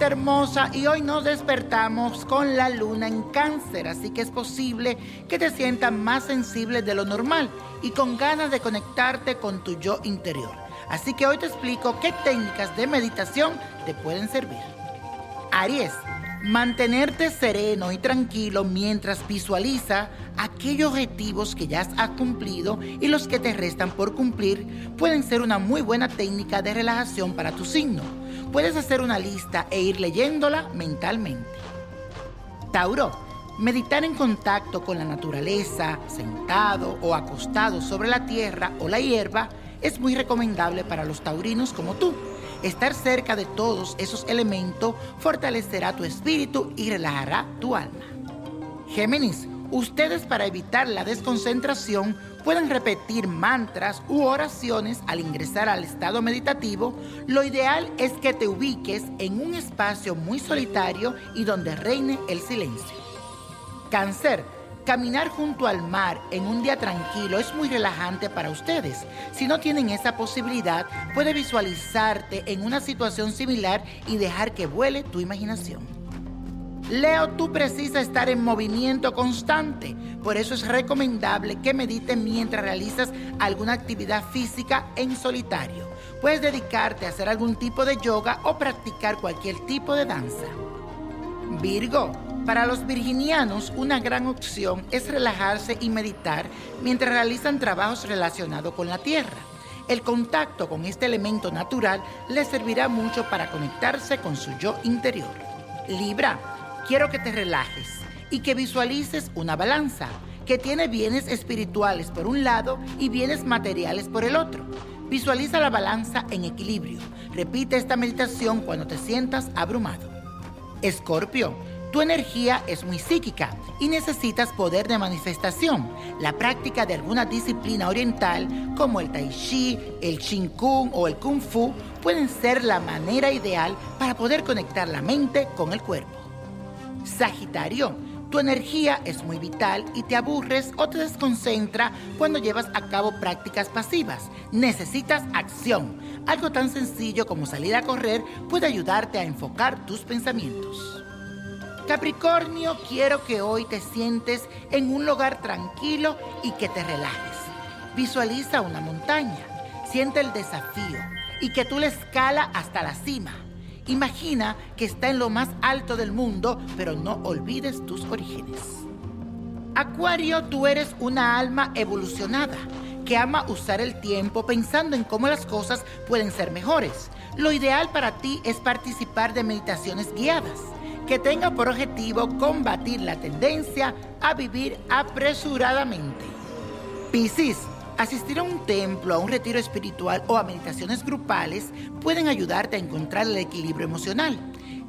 hermosa y hoy nos despertamos con la luna en cáncer, así que es posible que te sientas más sensible de lo normal y con ganas de conectarte con tu yo interior. Así que hoy te explico qué técnicas de meditación te pueden servir. Aries, mantenerte sereno y tranquilo mientras visualiza aquellos objetivos que ya has cumplido y los que te restan por cumplir pueden ser una muy buena técnica de relajación para tu signo puedes hacer una lista e ir leyéndola mentalmente. Tauro, meditar en contacto con la naturaleza, sentado o acostado sobre la tierra o la hierba, es muy recomendable para los taurinos como tú. Estar cerca de todos esos elementos fortalecerá tu espíritu y relajará tu alma. Géminis, Ustedes para evitar la desconcentración pueden repetir mantras u oraciones al ingresar al estado meditativo. Lo ideal es que te ubiques en un espacio muy solitario y donde reine el silencio. Cáncer. Caminar junto al mar en un día tranquilo es muy relajante para ustedes. Si no tienen esa posibilidad, puedes visualizarte en una situación similar y dejar que vuele tu imaginación. Leo, tú precisas estar en movimiento constante. Por eso es recomendable que medites mientras realizas alguna actividad física en solitario. Puedes dedicarte a hacer algún tipo de yoga o practicar cualquier tipo de danza. Virgo, para los virginianos una gran opción es relajarse y meditar mientras realizan trabajos relacionados con la tierra. El contacto con este elemento natural les servirá mucho para conectarse con su yo interior. Libra, quiero que te relajes y que visualices una balanza que tiene bienes espirituales por un lado y bienes materiales por el otro. Visualiza la balanza en equilibrio. Repite esta meditación cuando te sientas abrumado. Escorpio, tu energía es muy psíquica y necesitas poder de manifestación. La práctica de alguna disciplina oriental como el tai chi, el Qing Kung o el Kung Fu pueden ser la manera ideal para poder conectar la mente con el cuerpo. Sagitario, tu energía es muy vital y te aburres o te desconcentra cuando llevas a cabo prácticas pasivas. Necesitas acción. Algo tan sencillo como salir a correr puede ayudarte a enfocar tus pensamientos. Capricornio, quiero que hoy te sientes en un lugar tranquilo y que te relajes. Visualiza una montaña, siente el desafío y que tú la escala hasta la cima. Imagina que está en lo más alto del mundo, pero no olvides tus orígenes. Acuario, tú eres una alma evolucionada que ama usar el tiempo pensando en cómo las cosas pueden ser mejores. Lo ideal para ti es participar de meditaciones guiadas que tengan por objetivo combatir la tendencia a vivir apresuradamente. Piscis, Asistir a un templo, a un retiro espiritual o a meditaciones grupales pueden ayudarte a encontrar el equilibrio emocional,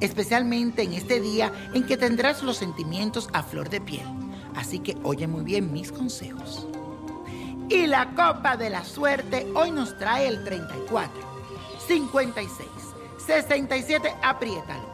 especialmente en este día en que tendrás los sentimientos a flor de piel. Así que oye muy bien mis consejos. Y la copa de la suerte hoy nos trae el 34, 56, 67, apriétalo,